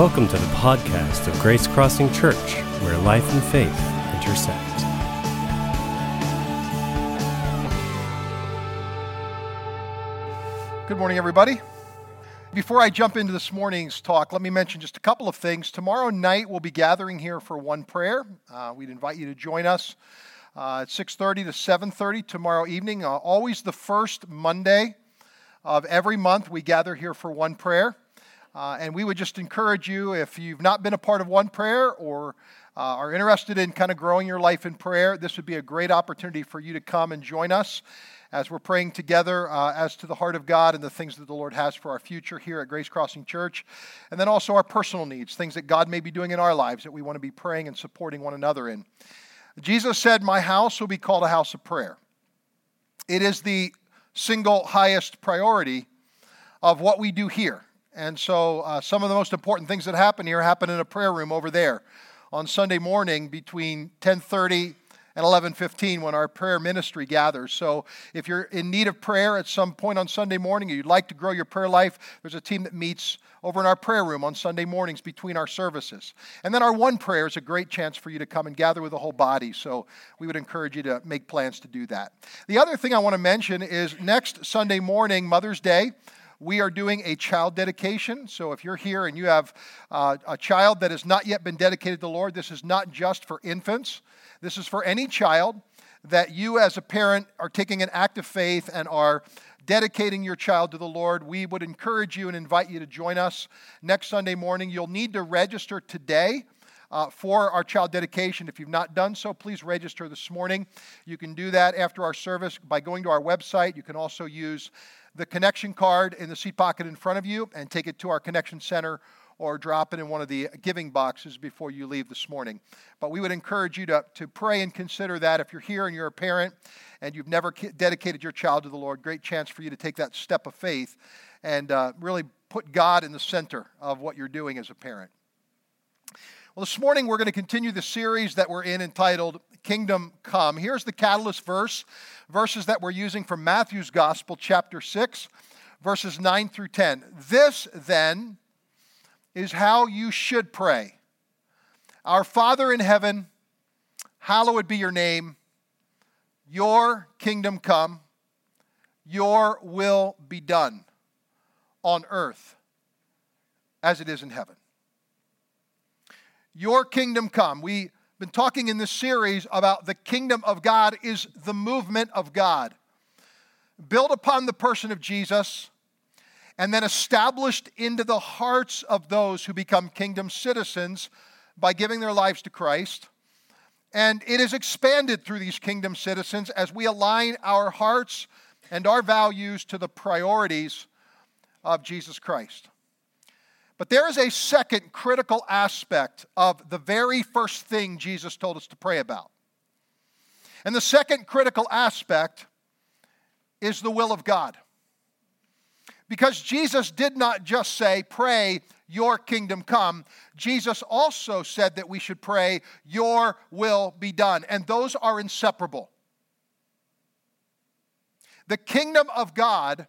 Welcome to the podcast of Grace Crossing Church, where life and faith intersect. Good morning, everybody. Before I jump into this morning's talk, let me mention just a couple of things. Tomorrow night, we'll be gathering here for one prayer. Uh, we'd invite you to join us uh, at 6.30 to 7.30 tomorrow evening. Uh, always the first Monday of every month, we gather here for one prayer. Uh, and we would just encourage you, if you've not been a part of one prayer or uh, are interested in kind of growing your life in prayer, this would be a great opportunity for you to come and join us as we're praying together uh, as to the heart of God and the things that the Lord has for our future here at Grace Crossing Church. And then also our personal needs, things that God may be doing in our lives that we want to be praying and supporting one another in. Jesus said, My house will be called a house of prayer. It is the single highest priority of what we do here. And so uh, some of the most important things that happen here happen in a prayer room over there on Sunday morning between 1030 and 11:15 when our prayer ministry gathers. So if you're in need of prayer at some point on Sunday morning or you'd like to grow your prayer life, there's a team that meets over in our prayer room on Sunday mornings between our services. And then our one prayer is a great chance for you to come and gather with the whole body. So we would encourage you to make plans to do that. The other thing I want to mention is next Sunday morning, Mother's Day, we are doing a child dedication. So if you're here and you have uh, a child that has not yet been dedicated to the Lord, this is not just for infants. This is for any child that you, as a parent, are taking an act of faith and are dedicating your child to the Lord. We would encourage you and invite you to join us next Sunday morning. You'll need to register today. Uh, for our child dedication. If you've not done so, please register this morning. You can do that after our service by going to our website. You can also use the connection card in the seat pocket in front of you and take it to our connection center or drop it in one of the giving boxes before you leave this morning. But we would encourage you to, to pray and consider that. If you're here and you're a parent and you've never dedicated your child to the Lord, great chance for you to take that step of faith and uh, really put God in the center of what you're doing as a parent. Well, this morning we're going to continue the series that we're in entitled Kingdom Come. Here's the catalyst verse, verses that we're using from Matthew's Gospel, chapter 6, verses 9 through 10. This, then, is how you should pray Our Father in heaven, hallowed be your name. Your kingdom come, your will be done on earth as it is in heaven. Your kingdom come. We've been talking in this series about the kingdom of God is the movement of God. Built upon the person of Jesus, and then established into the hearts of those who become kingdom citizens by giving their lives to Christ. And it is expanded through these kingdom citizens as we align our hearts and our values to the priorities of Jesus Christ. But there is a second critical aspect of the very first thing Jesus told us to pray about. And the second critical aspect is the will of God. Because Jesus did not just say, Pray, your kingdom come. Jesus also said that we should pray, Your will be done. And those are inseparable. The kingdom of God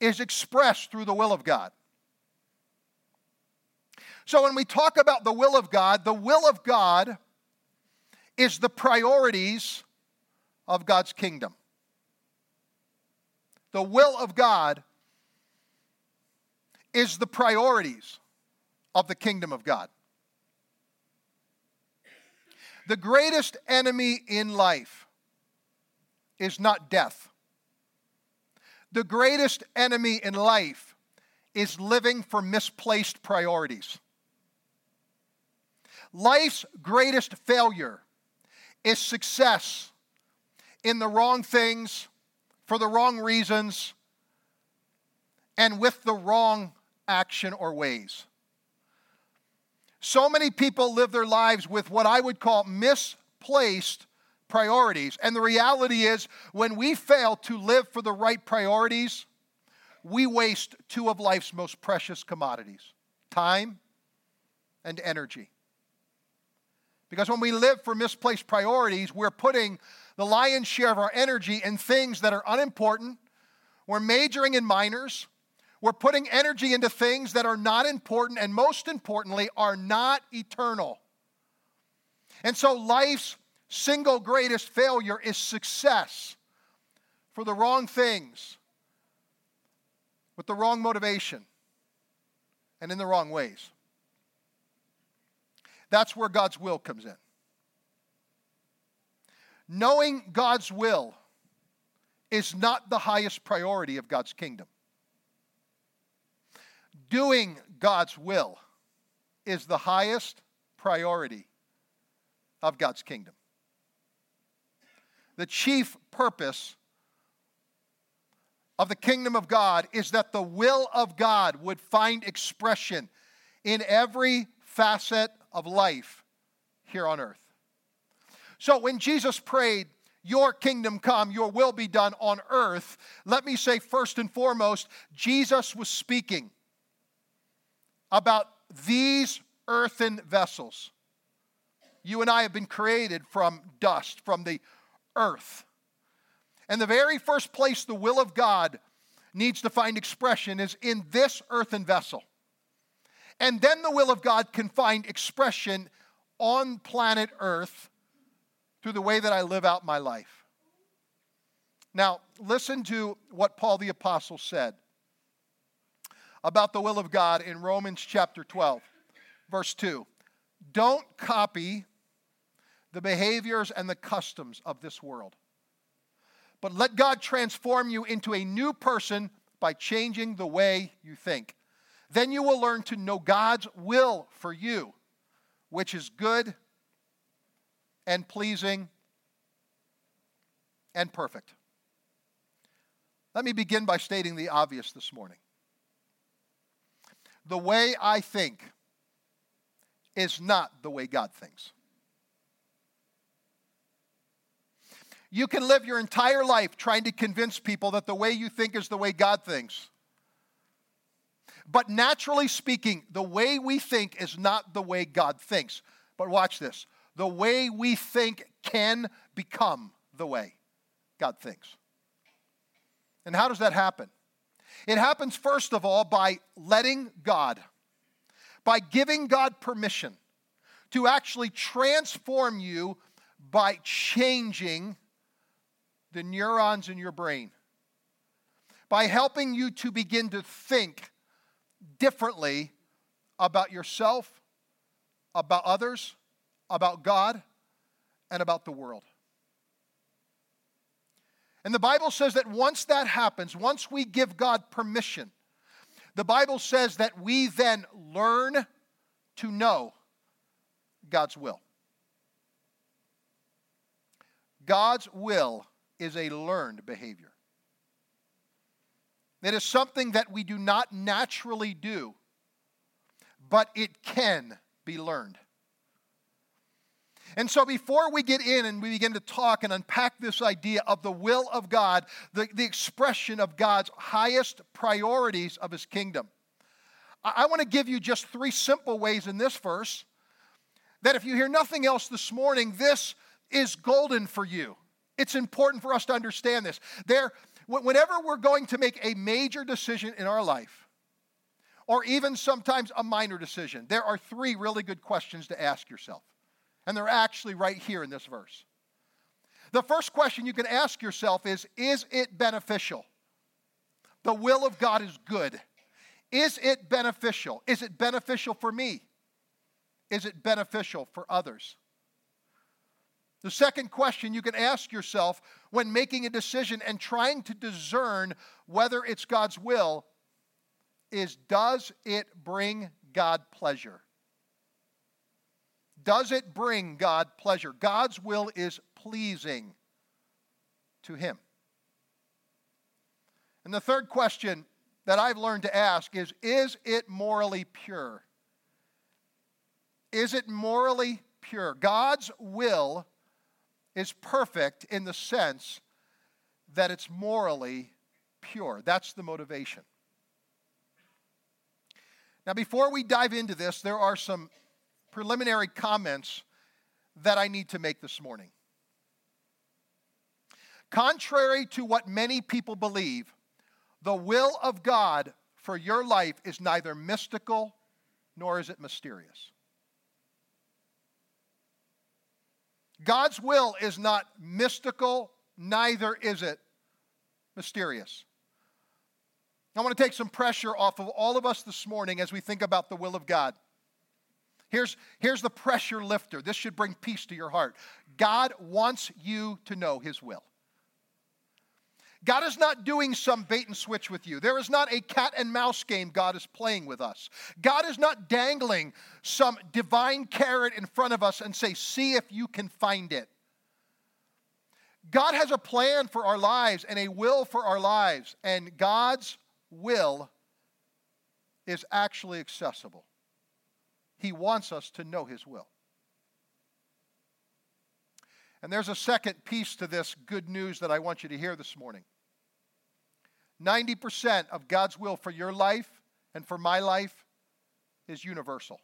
is expressed through the will of God. So when we talk about the will of God, the will of God is the priorities of God's kingdom the will of God is the priorities of the kingdom of God. The greatest enemy in life is not death. The greatest enemy in life is living for misplaced priorities. Life's greatest failure is success in the wrong things for the wrong reasons and with the wrong action or ways. So many people live their lives with what I would call misplaced priorities. And the reality is, when we fail to live for the right priorities, we waste two of life's most precious commodities time and energy. Because when we live for misplaced priorities, we're putting the lion's share of our energy in things that are unimportant. We're majoring in minors. We're putting energy into things that are not important and, most importantly, are not eternal. And so, life's single greatest failure is success for the wrong things, with the wrong motivation, and in the wrong ways. That's where God's will comes in. Knowing God's will is not the highest priority of God's kingdom. Doing God's will is the highest priority of God's kingdom. The chief purpose of the kingdom of God is that the will of God would find expression in every facet of life here on earth. So when Jesus prayed, Your kingdom come, your will be done on earth, let me say first and foremost, Jesus was speaking about these earthen vessels. You and I have been created from dust, from the earth. And the very first place the will of God needs to find expression is in this earthen vessel. And then the will of God can find expression on planet Earth through the way that I live out my life. Now, listen to what Paul the Apostle said about the will of God in Romans chapter 12, verse 2. Don't copy the behaviors and the customs of this world, but let God transform you into a new person by changing the way you think. Then you will learn to know God's will for you, which is good and pleasing and perfect. Let me begin by stating the obvious this morning. The way I think is not the way God thinks. You can live your entire life trying to convince people that the way you think is the way God thinks. But naturally speaking, the way we think is not the way God thinks. But watch this the way we think can become the way God thinks. And how does that happen? It happens, first of all, by letting God, by giving God permission to actually transform you by changing the neurons in your brain, by helping you to begin to think differently about yourself, about others, about God, and about the world. And the Bible says that once that happens, once we give God permission, the Bible says that we then learn to know God's will. God's will is a learned behavior. It is something that we do not naturally do, but it can be learned. And so, before we get in and we begin to talk and unpack this idea of the will of God, the, the expression of God's highest priorities of His kingdom, I, I want to give you just three simple ways in this verse that if you hear nothing else this morning, this is golden for you. It's important for us to understand this. There, whenever we're going to make a major decision in our life, or even sometimes a minor decision, there are three really good questions to ask yourself. And they're actually right here in this verse. The first question you can ask yourself is Is it beneficial? The will of God is good. Is it beneficial? Is it beneficial for me? Is it beneficial for others? The second question you can ask yourself when making a decision and trying to discern whether it's God's will is Does it bring God pleasure? Does it bring God pleasure? God's will is pleasing to Him. And the third question that I've learned to ask is Is it morally pure? Is it morally pure? God's will is perfect in the sense that it's morally pure. That's the motivation. Now, before we dive into this, there are some preliminary comments that I need to make this morning. Contrary to what many people believe, the will of God for your life is neither mystical nor is it mysterious. God's will is not mystical, neither is it mysterious. I want to take some pressure off of all of us this morning as we think about the will of God. Here's, here's the pressure lifter. This should bring peace to your heart. God wants you to know His will. God is not doing some bait and switch with you. There is not a cat and mouse game God is playing with us. God is not dangling some divine carrot in front of us and say, see if you can find it. God has a plan for our lives and a will for our lives, and God's will is actually accessible. He wants us to know His will. And there's a second piece to this good news that I want you to hear this morning. 90% of God's will for your life and for my life is universal.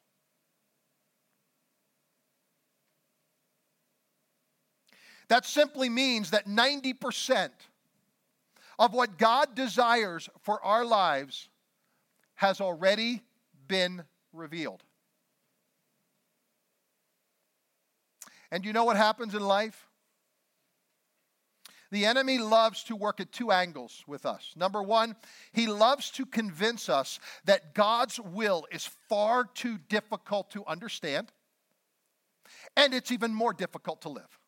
That simply means that 90% of what God desires for our lives has already been revealed. And you know what happens in life? The enemy loves to work at two angles with us. Number one, he loves to convince us that God's will is far too difficult to understand, and it's even more difficult to live.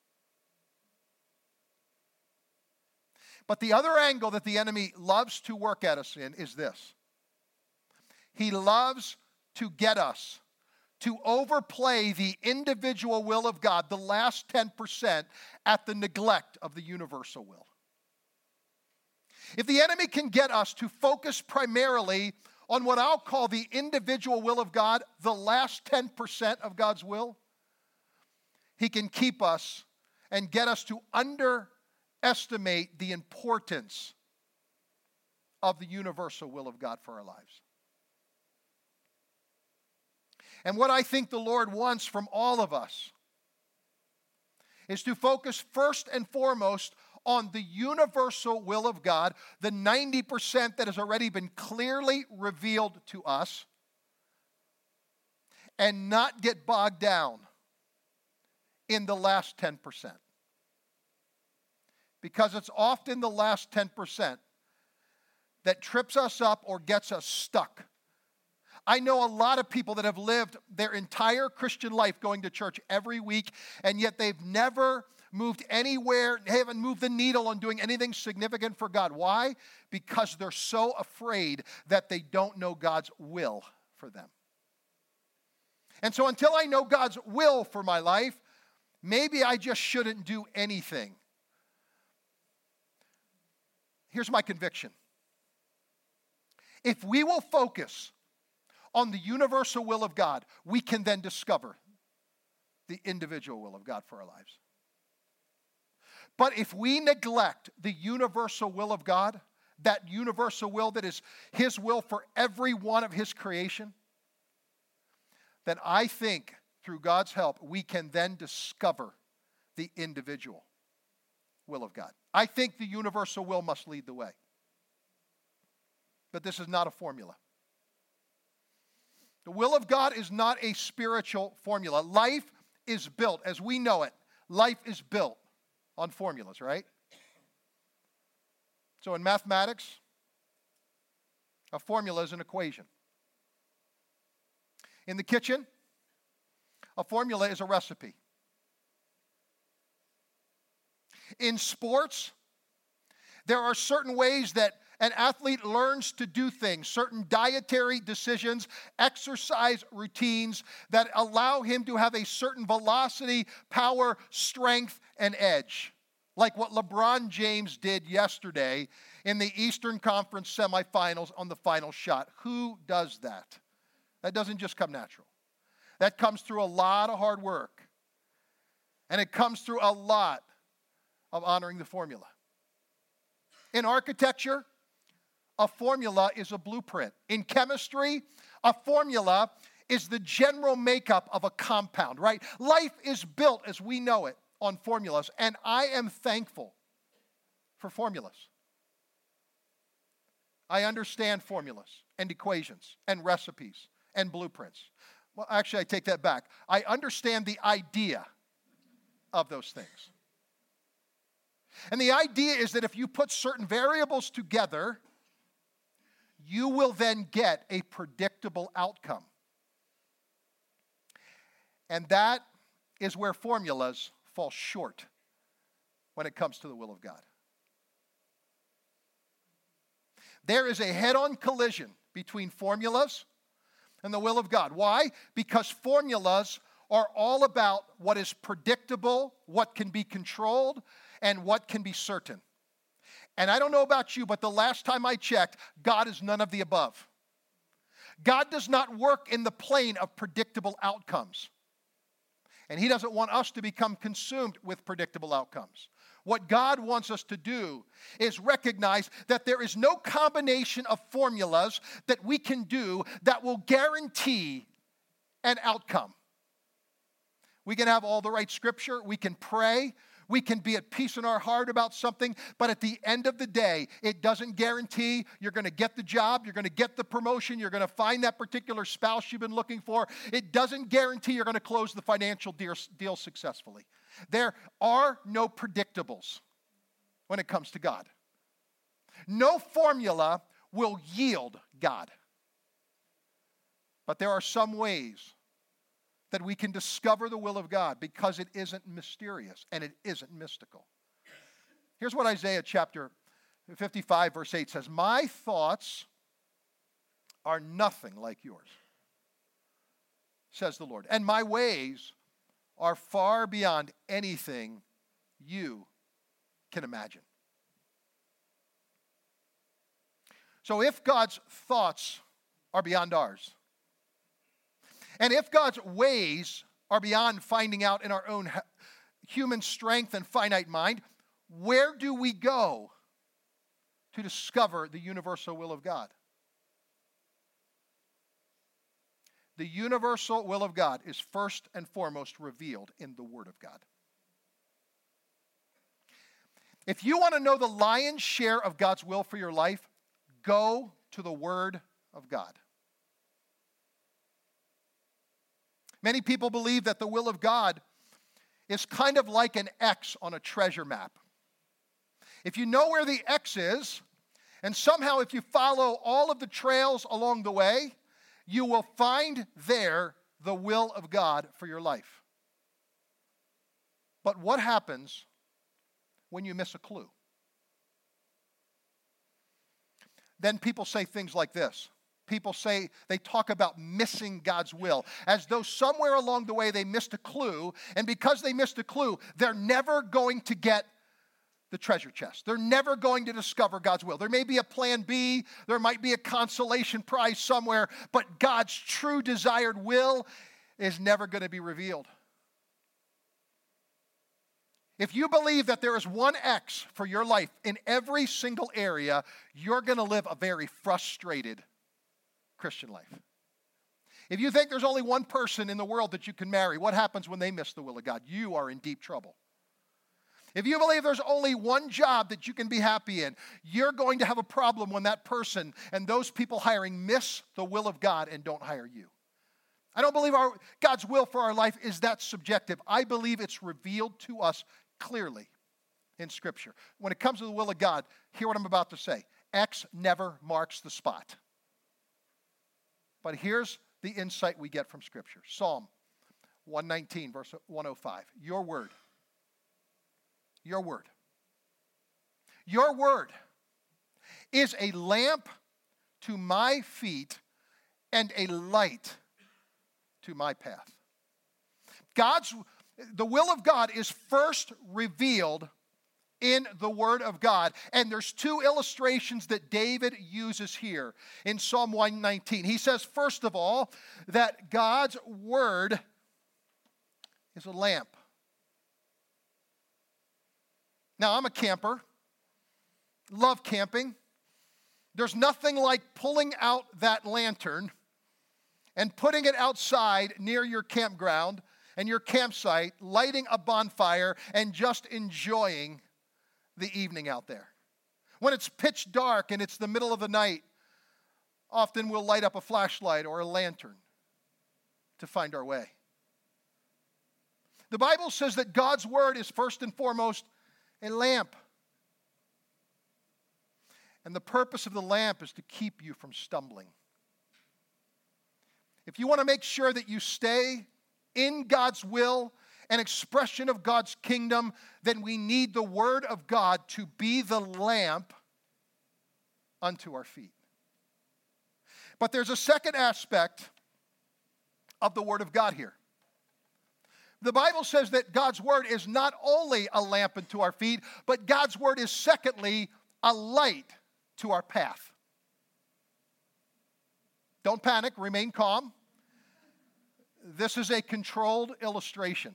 But the other angle that the enemy loves to work at us in is this he loves to get us to overplay the individual will of God, the last 10%, at the neglect of the universal will. If the enemy can get us to focus primarily on what I'll call the individual will of God, the last 10% of God's will, he can keep us and get us to underestimate the importance of the universal will of God for our lives. And what I think the Lord wants from all of us is to focus first and foremost on the universal will of God, the 90% that has already been clearly revealed to us, and not get bogged down in the last 10%. Because it's often the last 10% that trips us up or gets us stuck I know a lot of people that have lived their entire Christian life going to church every week, and yet they've never moved anywhere, haven't moved the needle on doing anything significant for God. Why? Because they're so afraid that they don't know God's will for them. And so until I know God's will for my life, maybe I just shouldn't do anything. Here's my conviction. If we will focus on the universal will of God, we can then discover the individual will of God for our lives. But if we neglect the universal will of God, that universal will that is His will for every one of His creation, then I think through God's help, we can then discover the individual will of God. I think the universal will must lead the way. But this is not a formula. The will of God is not a spiritual formula. Life is built, as we know it, life is built on formulas, right? So in mathematics, a formula is an equation. In the kitchen, a formula is a recipe. In sports, there are certain ways that an athlete learns to do things, certain dietary decisions, exercise routines that allow him to have a certain velocity, power, strength, and edge. Like what LeBron James did yesterday in the Eastern Conference semifinals on the final shot. Who does that? That doesn't just come natural. That comes through a lot of hard work. And it comes through a lot of honoring the formula. In architecture, a formula is a blueprint. In chemistry, a formula is the general makeup of a compound, right? Life is built as we know it on formulas, and I am thankful for formulas. I understand formulas and equations and recipes and blueprints. Well, actually, I take that back. I understand the idea of those things. And the idea is that if you put certain variables together, you will then get a predictable outcome. And that is where formulas fall short when it comes to the will of God. There is a head on collision between formulas and the will of God. Why? Because formulas are all about what is predictable, what can be controlled, and what can be certain. And I don't know about you, but the last time I checked, God is none of the above. God does not work in the plane of predictable outcomes. And He doesn't want us to become consumed with predictable outcomes. What God wants us to do is recognize that there is no combination of formulas that we can do that will guarantee an outcome. We can have all the right scripture, we can pray, we can be at peace in our heart about something, but at the end of the day, it doesn't guarantee you're going to get the job, you're going to get the promotion, you're going to find that particular spouse you've been looking for. It doesn't guarantee you're going to close the financial deal successfully. There are no predictables when it comes to God. No formula will yield God. But there are some ways that we can discover the will of God because it isn't mysterious and it isn't mystical. Here's what Isaiah chapter 55, verse 8 says My thoughts are nothing like yours, says the Lord, and my ways are far beyond anything you can imagine. So if God's thoughts are beyond ours, and if God's ways are beyond finding out in our own human strength and finite mind, where do we go to discover the universal will of God? The universal will of God is first and foremost revealed in the Word of God. If you want to know the lion's share of God's will for your life, go to the Word of God. Many people believe that the will of God is kind of like an X on a treasure map. If you know where the X is, and somehow if you follow all of the trails along the way, you will find there the will of God for your life. But what happens when you miss a clue? Then people say things like this. People say they talk about missing God's will as though somewhere along the way they missed a clue, and because they missed a clue, they're never going to get the treasure chest. They're never going to discover God's will. There may be a plan B, there might be a consolation prize somewhere, but God's true desired will is never going to be revealed. If you believe that there is one X for your life in every single area, you're going to live a very frustrated Christian life. If you think there's only one person in the world that you can marry, what happens when they miss the will of God? You are in deep trouble. If you believe there's only one job that you can be happy in, you're going to have a problem when that person and those people hiring miss the will of God and don't hire you. I don't believe our, God's will for our life is that subjective. I believe it's revealed to us clearly in Scripture. When it comes to the will of God, hear what I'm about to say X never marks the spot. But here's the insight we get from Scripture Psalm 119, verse 105. Your word your word. Your word is a lamp to my feet and a light to my path. God's the will of God is first revealed in the Word of God. And there's two illustrations that David uses here in Psalm 119. He says, first of all, that God's Word is a lamp. Now, I'm a camper, love camping. There's nothing like pulling out that lantern and putting it outside near your campground and your campsite, lighting a bonfire, and just enjoying the evening out there. When it's pitch dark and it's the middle of the night, often we'll light up a flashlight or a lantern to find our way. The Bible says that God's Word is first and foremost a lamp. And the purpose of the lamp is to keep you from stumbling. If you want to make sure that you stay in God's will, an expression of God's kingdom, then we need the Word of God to be the lamp unto our feet. But there's a second aspect of the Word of God here. The Bible says that God's Word is not only a lamp unto our feet, but God's Word is secondly a light to our path. Don't panic, remain calm. This is a controlled illustration.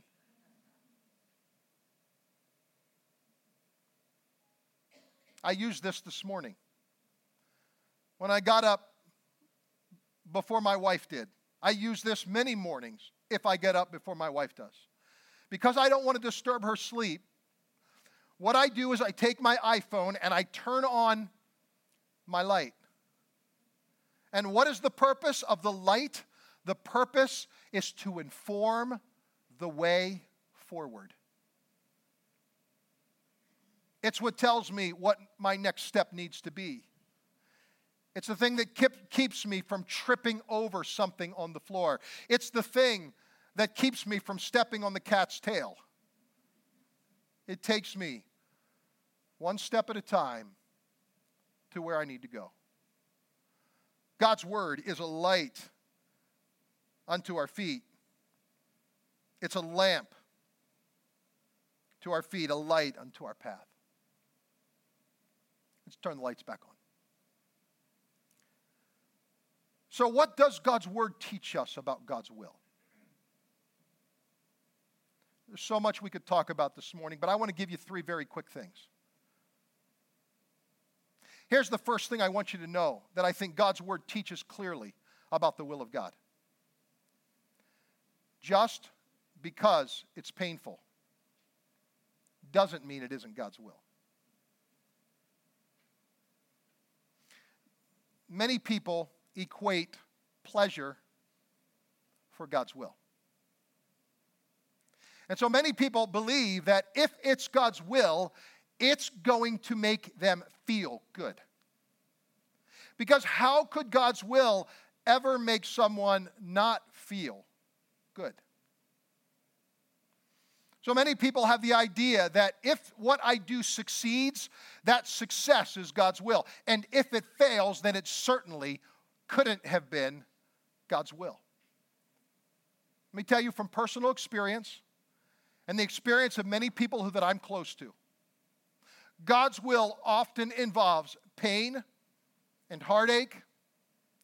I used this this morning. When I got up before my wife did, I use this many mornings if I get up before my wife does. Because I don't want to disturb her sleep, what I do is I take my iPhone and I turn on my light. And what is the purpose of the light? The purpose is to inform the way forward. It's what tells me what my next step needs to be. It's the thing that keep, keeps me from tripping over something on the floor. It's the thing that keeps me from stepping on the cat's tail. It takes me one step at a time to where I need to go. God's word is a light unto our feet, it's a lamp to our feet, a light unto our path. Let's turn the lights back on. So, what does God's word teach us about God's will? There's so much we could talk about this morning, but I want to give you three very quick things. Here's the first thing I want you to know that I think God's word teaches clearly about the will of God. Just because it's painful doesn't mean it isn't God's will. Many people equate pleasure for God's will. And so many people believe that if it's God's will, it's going to make them feel good. Because how could God's will ever make someone not feel good? So many people have the idea that if what I do succeeds, that success is God's will. And if it fails, then it certainly couldn't have been God's will. Let me tell you from personal experience and the experience of many people who, that I'm close to. God's will often involves pain and heartache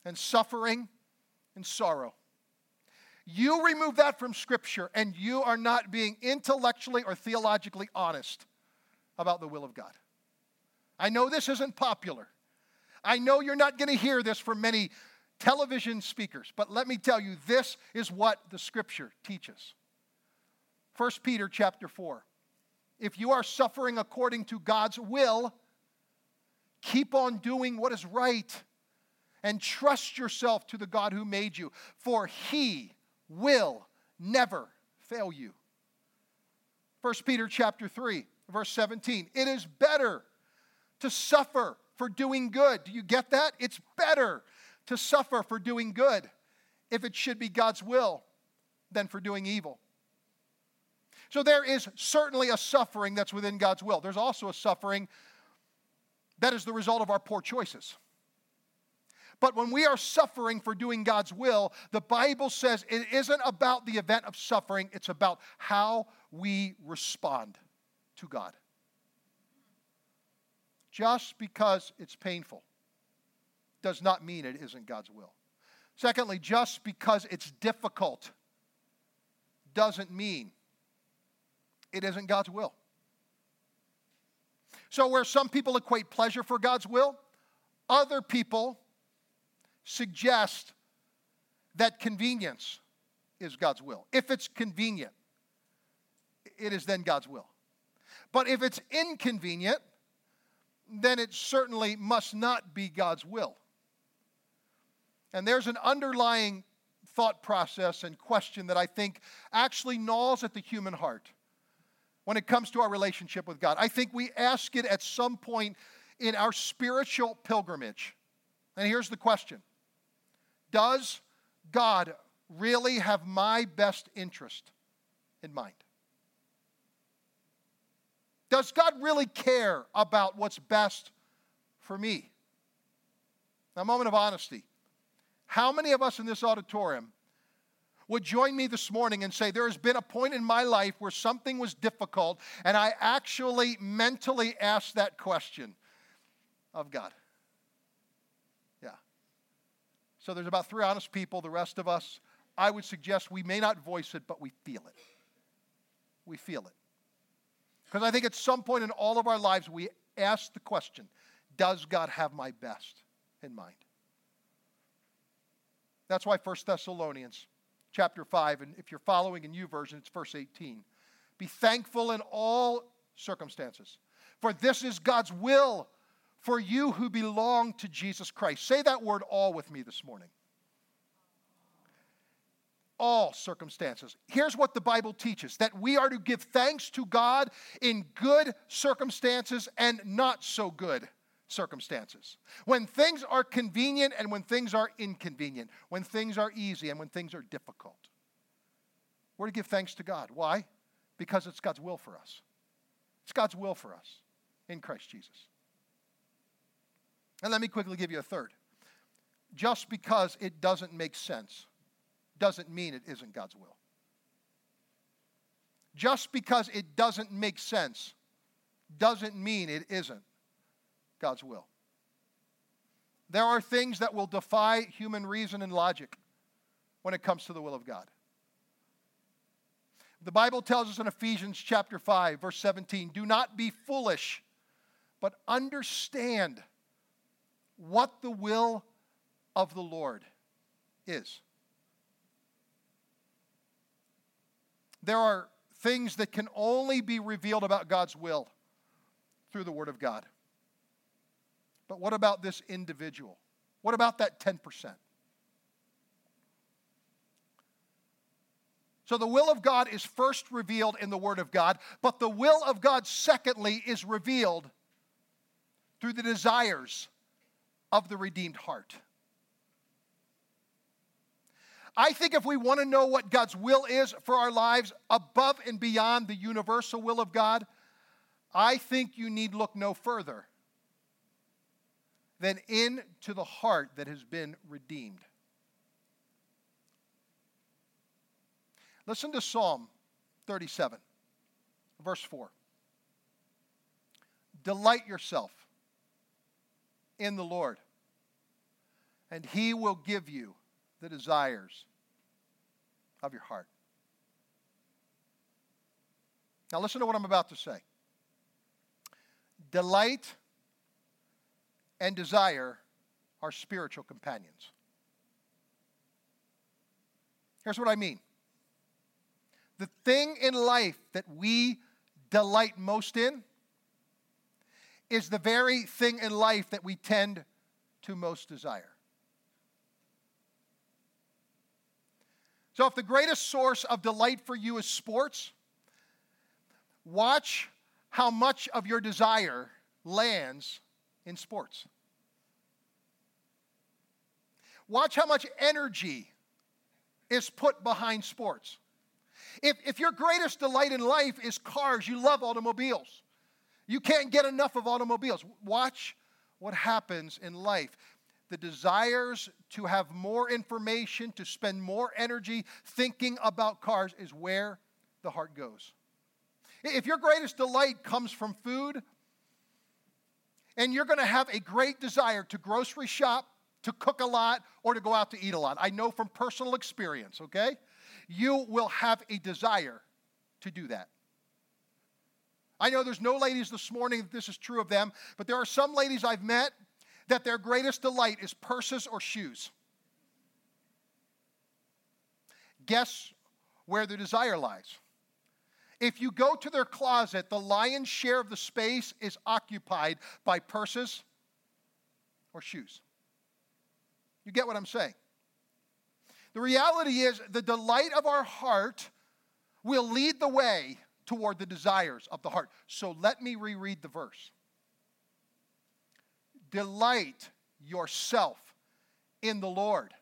and suffering and sorrow. You remove that from Scripture, and you are not being intellectually or theologically honest about the will of God. I know this isn't popular. I know you're not going to hear this from many television speakers, but let me tell you this is what the scripture teaches. 1 Peter chapter 4. If you are suffering according to God's will, keep on doing what is right and trust yourself to the God who made you, for he will never fail you. 1 Peter chapter 3, verse 17. It is better to suffer for doing good. Do you get that? It's better to suffer for doing good if it should be God's will than for doing evil. So there is certainly a suffering that's within God's will. There's also a suffering that is the result of our poor choices. But when we are suffering for doing God's will, the Bible says it isn't about the event of suffering, it's about how we respond to God just because it's painful does not mean it isn't God's will. Secondly, just because it's difficult doesn't mean it isn't God's will. So, where some people equate pleasure for God's will, other people suggest that convenience is God's will. If it's convenient, it is then God's will. But if it's inconvenient, then it certainly must not be God's will. And there's an underlying thought process and question that I think actually gnaws at the human heart when it comes to our relationship with God. I think we ask it at some point in our spiritual pilgrimage. And here's the question Does God really have my best interest in mind? Does God really care about what's best for me? Now, a moment of honesty. How many of us in this auditorium would join me this morning and say, There has been a point in my life where something was difficult, and I actually mentally asked that question of God? So there's about three honest people. The rest of us, I would suggest we may not voice it, but we feel it. We feel it. Because I think at some point in all of our lives, we ask the question Does God have my best in mind? That's why 1 Thessalonians chapter 5, and if you're following in YouVersion, it's verse 18. Be thankful in all circumstances, for this is God's will for you who belong to Jesus Christ. Say that word all with me this morning. All circumstances. Here's what the Bible teaches that we are to give thanks to God in good circumstances and not so good circumstances. When things are convenient and when things are inconvenient, when things are easy and when things are difficult. We're to give thanks to God. Why? Because it's God's will for us. It's God's will for us in Christ Jesus. And let me quickly give you a third. Just because it doesn't make sense doesn't mean it isn't God's will. Just because it doesn't make sense doesn't mean it isn't God's will. There are things that will defy human reason and logic when it comes to the will of God. The Bible tells us in Ephesians chapter 5 verse 17, do not be foolish, but understand what the will of the Lord is. There are things that can only be revealed about God's will through the Word of God. But what about this individual? What about that 10%? So the will of God is first revealed in the Word of God, but the will of God, secondly, is revealed through the desires of the redeemed heart. I think if we want to know what God's will is for our lives above and beyond the universal will of God, I think you need look no further than into the heart that has been redeemed. Listen to Psalm 37, verse 4. Delight yourself in the Lord, and he will give you the desires of your heart. Now, listen to what I'm about to say. Delight and desire are spiritual companions. Here's what I mean the thing in life that we delight most in is the very thing in life that we tend to most desire. So, if the greatest source of delight for you is sports, watch how much of your desire lands in sports. Watch how much energy is put behind sports. If, if your greatest delight in life is cars, you love automobiles. You can't get enough of automobiles. Watch what happens in life. The desires to have more information, to spend more energy thinking about cars is where the heart goes. If your greatest delight comes from food, and you're going to have a great desire to grocery shop, to cook a lot, or to go out to eat a lot. I know from personal experience, okay? You will have a desire to do that. I know there's no ladies this morning that this is true of them, but there are some ladies I've met that their greatest delight is purses or shoes. Guess where their desire lies? If you go to their closet, the lion's share of the space is occupied by purses or shoes. You get what I'm saying? The reality is, the delight of our heart will lead the way toward the desires of the heart. So let me reread the verse. Delight yourself in the Lord,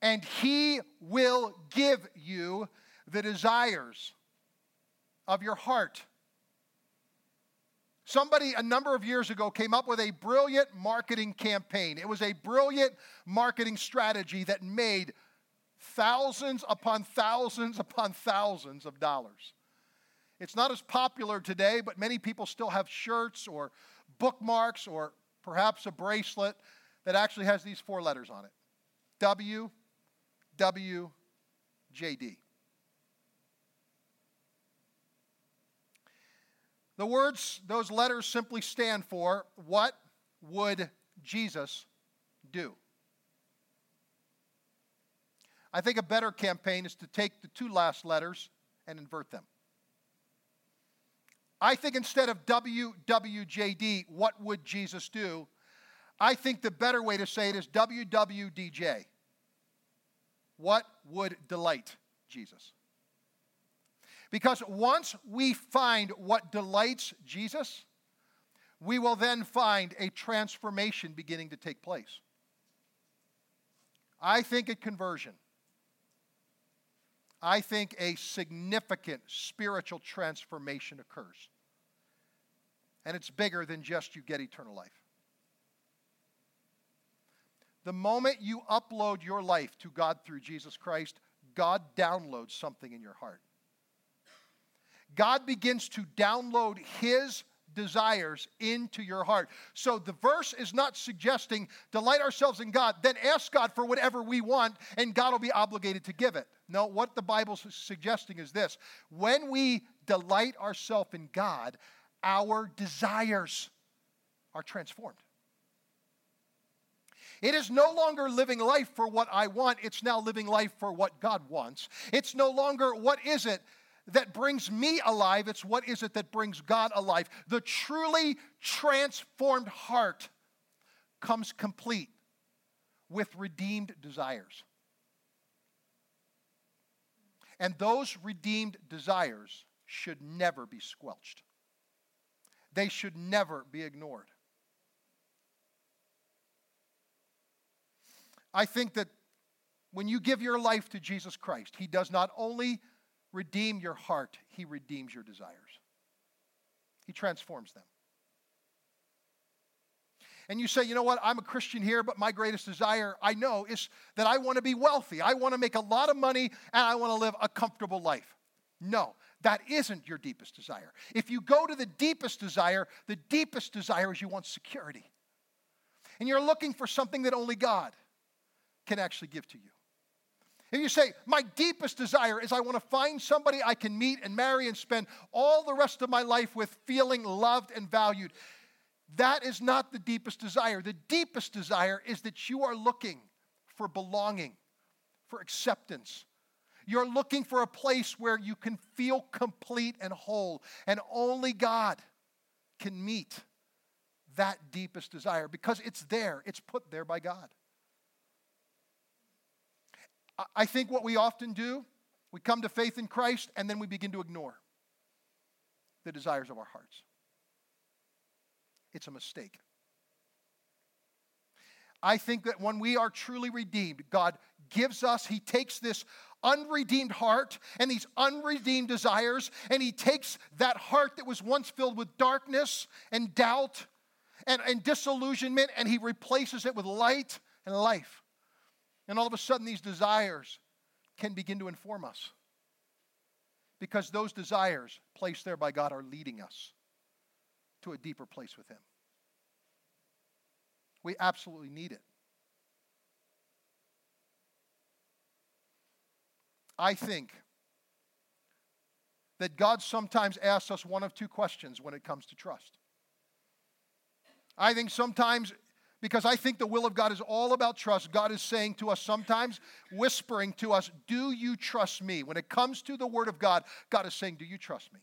and He will give you the desires of your heart. Somebody a number of years ago came up with a brilliant marketing campaign. It was a brilliant marketing strategy that made thousands upon thousands upon thousands of dollars. It's not as popular today, but many people still have shirts or bookmarks or perhaps a bracelet that actually has these four letters on it W, W, J, D. The words, those letters simply stand for what would Jesus do? I think a better campaign is to take the two last letters and invert them. I think instead of WWJD, what would Jesus do? I think the better way to say it is WWDJ. What would delight Jesus? Because once we find what delights Jesus, we will then find a transformation beginning to take place. I think at conversion, I think a significant spiritual transformation occurs. And it's bigger than just you get eternal life. The moment you upload your life to God through Jesus Christ, God downloads something in your heart. God begins to download His desires into your heart. So the verse is not suggesting delight ourselves in God, then ask God for whatever we want, and God will be obligated to give it. No, what the Bible's suggesting is this when we delight ourselves in God, our desires are transformed. It is no longer living life for what I want, it's now living life for what God wants. It's no longer what is it that brings me alive, it's what is it that brings God alive. The truly transformed heart comes complete with redeemed desires. And those redeemed desires should never be squelched, they should never be ignored. I think that when you give your life to Jesus Christ, He does not only redeem your heart, He redeems your desires. He transforms them. And you say, you know what, I'm a Christian here, but my greatest desire, I know, is that I want to be wealthy. I want to make a lot of money and I want to live a comfortable life. No, that isn't your deepest desire. If you go to the deepest desire, the deepest desire is you want security. And you're looking for something that only God can actually give to you. If you say, My deepest desire is I want to find somebody I can meet and marry and spend all the rest of my life with feeling loved and valued, that is not the deepest desire. The deepest desire is that you are looking for belonging, for acceptance. You're looking for a place where you can feel complete and whole, and only God can meet that deepest desire because it's there, it's put there by God. I think what we often do, we come to faith in Christ and then we begin to ignore the desires of our hearts. It's a mistake. I think that when we are truly redeemed, God gives us, He takes this unredeemed heart and these unredeemed desires, and He takes that heart that was once filled with darkness and doubt and, and disillusionment, and He replaces it with light and life. And all of a sudden, these desires can begin to inform us. Because those desires placed there by God are leading us to a deeper place with Him. We absolutely need it. I think that God sometimes asks us one of two questions when it comes to trust. I think sometimes because I think the will of God is all about trust. God is saying to us sometimes, whispering to us, Do you trust me? When it comes to the Word of God, God is saying, Do you trust me?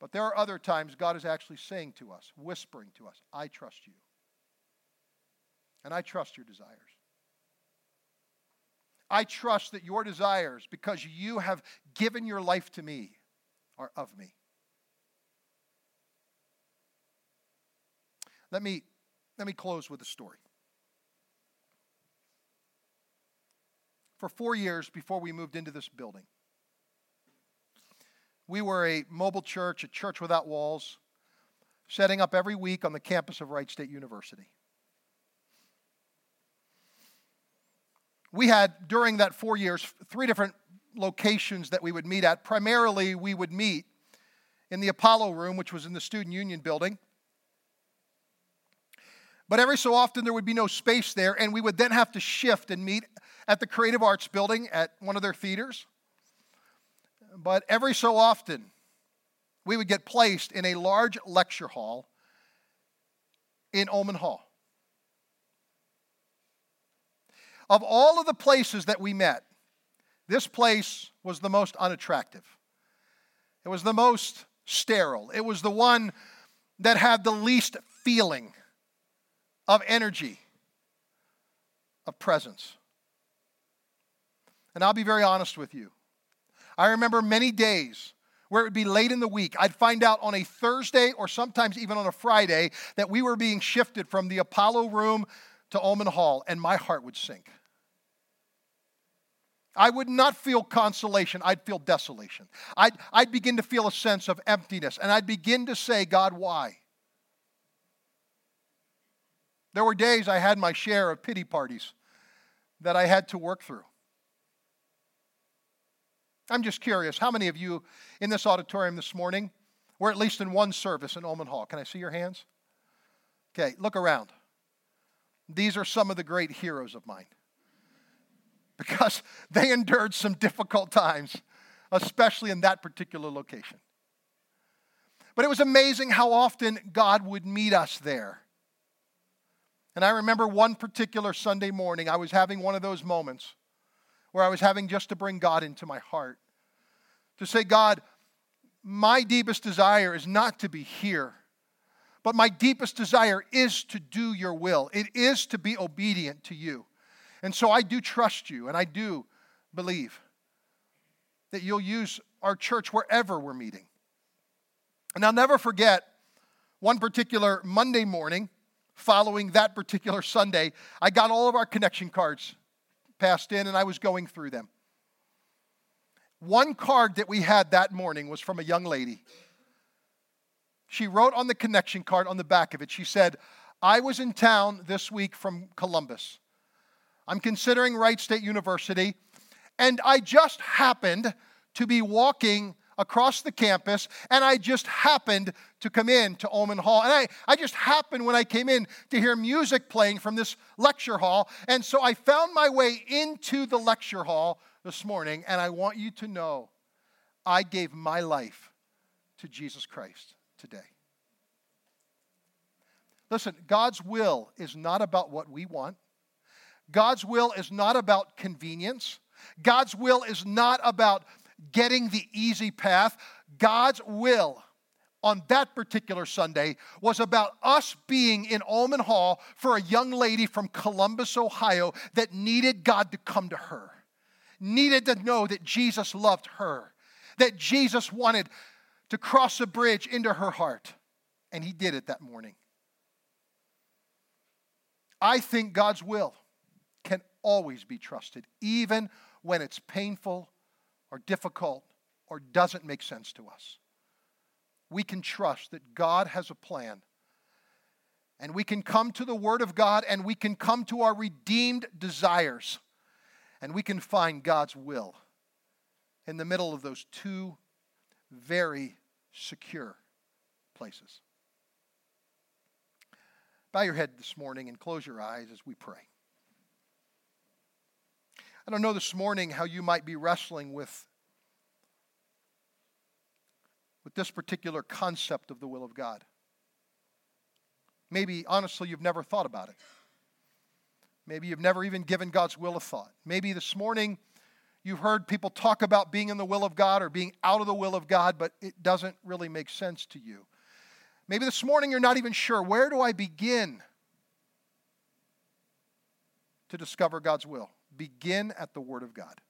But there are other times God is actually saying to us, whispering to us, I trust you. And I trust your desires. I trust that your desires, because you have given your life to me, are of me. Let me, let me close with a story. For four years before we moved into this building, we were a mobile church, a church without walls, setting up every week on the campus of Wright State University. We had, during that four years, three different locations that we would meet at. Primarily, we would meet in the Apollo Room, which was in the Student Union building. But every so often, there would be no space there, and we would then have to shift and meet at the Creative Arts building at one of their theaters. But every so often, we would get placed in a large lecture hall in Oelman Hall. Of all of the places that we met, this place was the most unattractive. It was the most sterile. It was the one that had the least feeling of energy, of presence. And I'll be very honest with you. I remember many days where it would be late in the week. I'd find out on a Thursday or sometimes even on a Friday that we were being shifted from the Apollo room to Oelman Hall, and my heart would sink. I would not feel consolation, I'd feel desolation. I'd, I'd begin to feel a sense of emptiness, and I'd begin to say, God, why? There were days I had my share of pity parties that I had to work through. I'm just curious, how many of you in this auditorium this morning were at least in one service in Oelman Hall? Can I see your hands? Okay, look around. These are some of the great heroes of mine because they endured some difficult times, especially in that particular location. But it was amazing how often God would meet us there. And I remember one particular Sunday morning, I was having one of those moments where I was having just to bring God into my heart. To say, God, my deepest desire is not to be here, but my deepest desire is to do your will. It is to be obedient to you. And so I do trust you, and I do believe that you'll use our church wherever we're meeting. And I'll never forget one particular Monday morning following that particular Sunday, I got all of our connection cards passed in and I was going through them. One card that we had that morning was from a young lady. She wrote on the connection card on the back of it, she said, I was in town this week from Columbus. I'm considering Wright State University, and I just happened to be walking across the campus, and I just happened to come in to Oelman Hall. And I, I just happened when I came in to hear music playing from this lecture hall. And so I found my way into the lecture hall this morning, and I want you to know I gave my life to Jesus Christ today. Listen, God's will is not about what we want. God's will is not about convenience. God's will is not about getting the easy path. God's will on that particular Sunday was about us being in Oelman Hall for a young lady from Columbus, Ohio that needed God to come to her, needed to know that Jesus loved her, that Jesus wanted to cross a bridge into her heart. And he did it that morning. I think God's will can always be trusted, even when it's painful or difficult or doesn't make sense to us. We can trust that God has a plan. And we can come to the Word of God and we can come to our redeemed desires. And we can find God's will in the middle of those two very secure places. Bow your head this morning and close your eyes as we pray. I don't know this morning how you might be wrestling with, with this particular concept of the will of God. Maybe, honestly, you've never thought about it. Maybe you've never even given God's will a thought. Maybe this morning you've heard people talk about being in the will of God or being out of the will of God, but it doesn't really make sense to you. Maybe this morning you're not even sure where do I begin to discover God's will? Begin at the Word of God.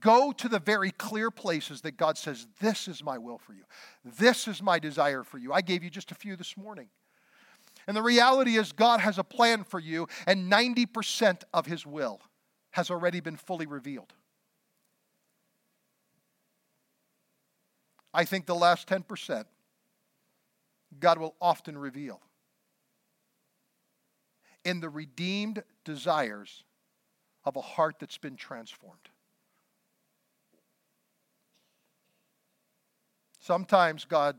Go to the very clear places that God says, This is my will for you. This is my desire for you. I gave you just a few this morning. And the reality is, God has a plan for you, and 90% of His will has already been fully revealed. I think the last 10%, God will often reveal in the redeemed desires of a heart that's been transformed. Sometimes God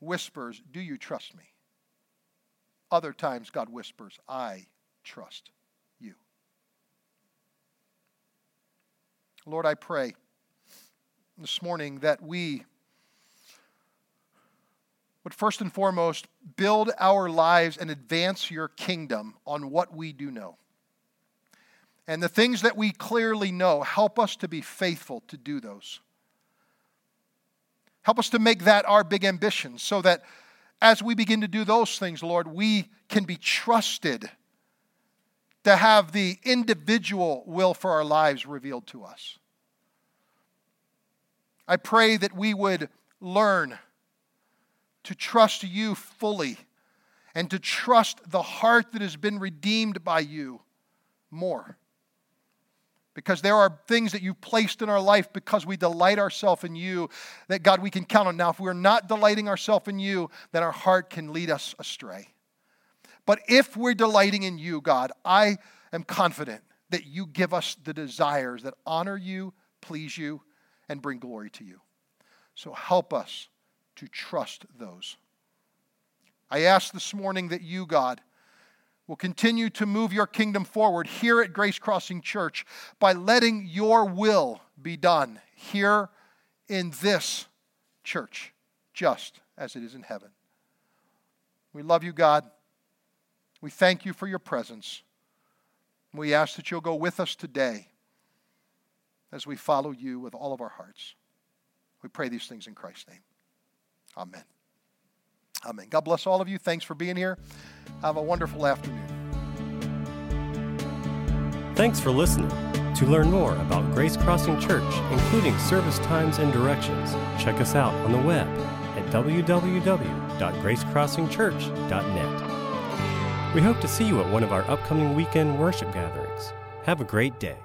whispers, Do you trust me? Other times, God whispers, I trust you. Lord, I pray this morning that we would first and foremost build our lives and advance your kingdom on what we do know. And the things that we clearly know, help us to be faithful to do those. Help us to make that our big ambition so that as we begin to do those things, Lord, we can be trusted to have the individual will for our lives revealed to us. I pray that we would learn to trust you fully and to trust the heart that has been redeemed by you more because there are things that you've placed in our life because we delight ourselves in you that God we can count on. Now, if we're not delighting ourselves in you, then our heart can lead us astray. But if we're delighting in you, God, I am confident that you give us the desires that honor you, please you, and bring glory to you. So help us to trust those. I ask this morning that you, God, will continue to move your kingdom forward here at Grace Crossing Church by letting your will be done here in this church, just as it is in heaven. We love you, God. We thank you for your presence. We ask that you'll go with us today as we follow you with all of our hearts. We pray these things in Christ's name. Amen. Amen. God bless all of you. Thanks for being here. Have a wonderful afternoon. Thanks for listening. To learn more about Grace Crossing Church, including service times and directions, check us out on the web at www.gracecrossingchurch.net. We hope to see you at one of our upcoming weekend worship gatherings. Have a great day.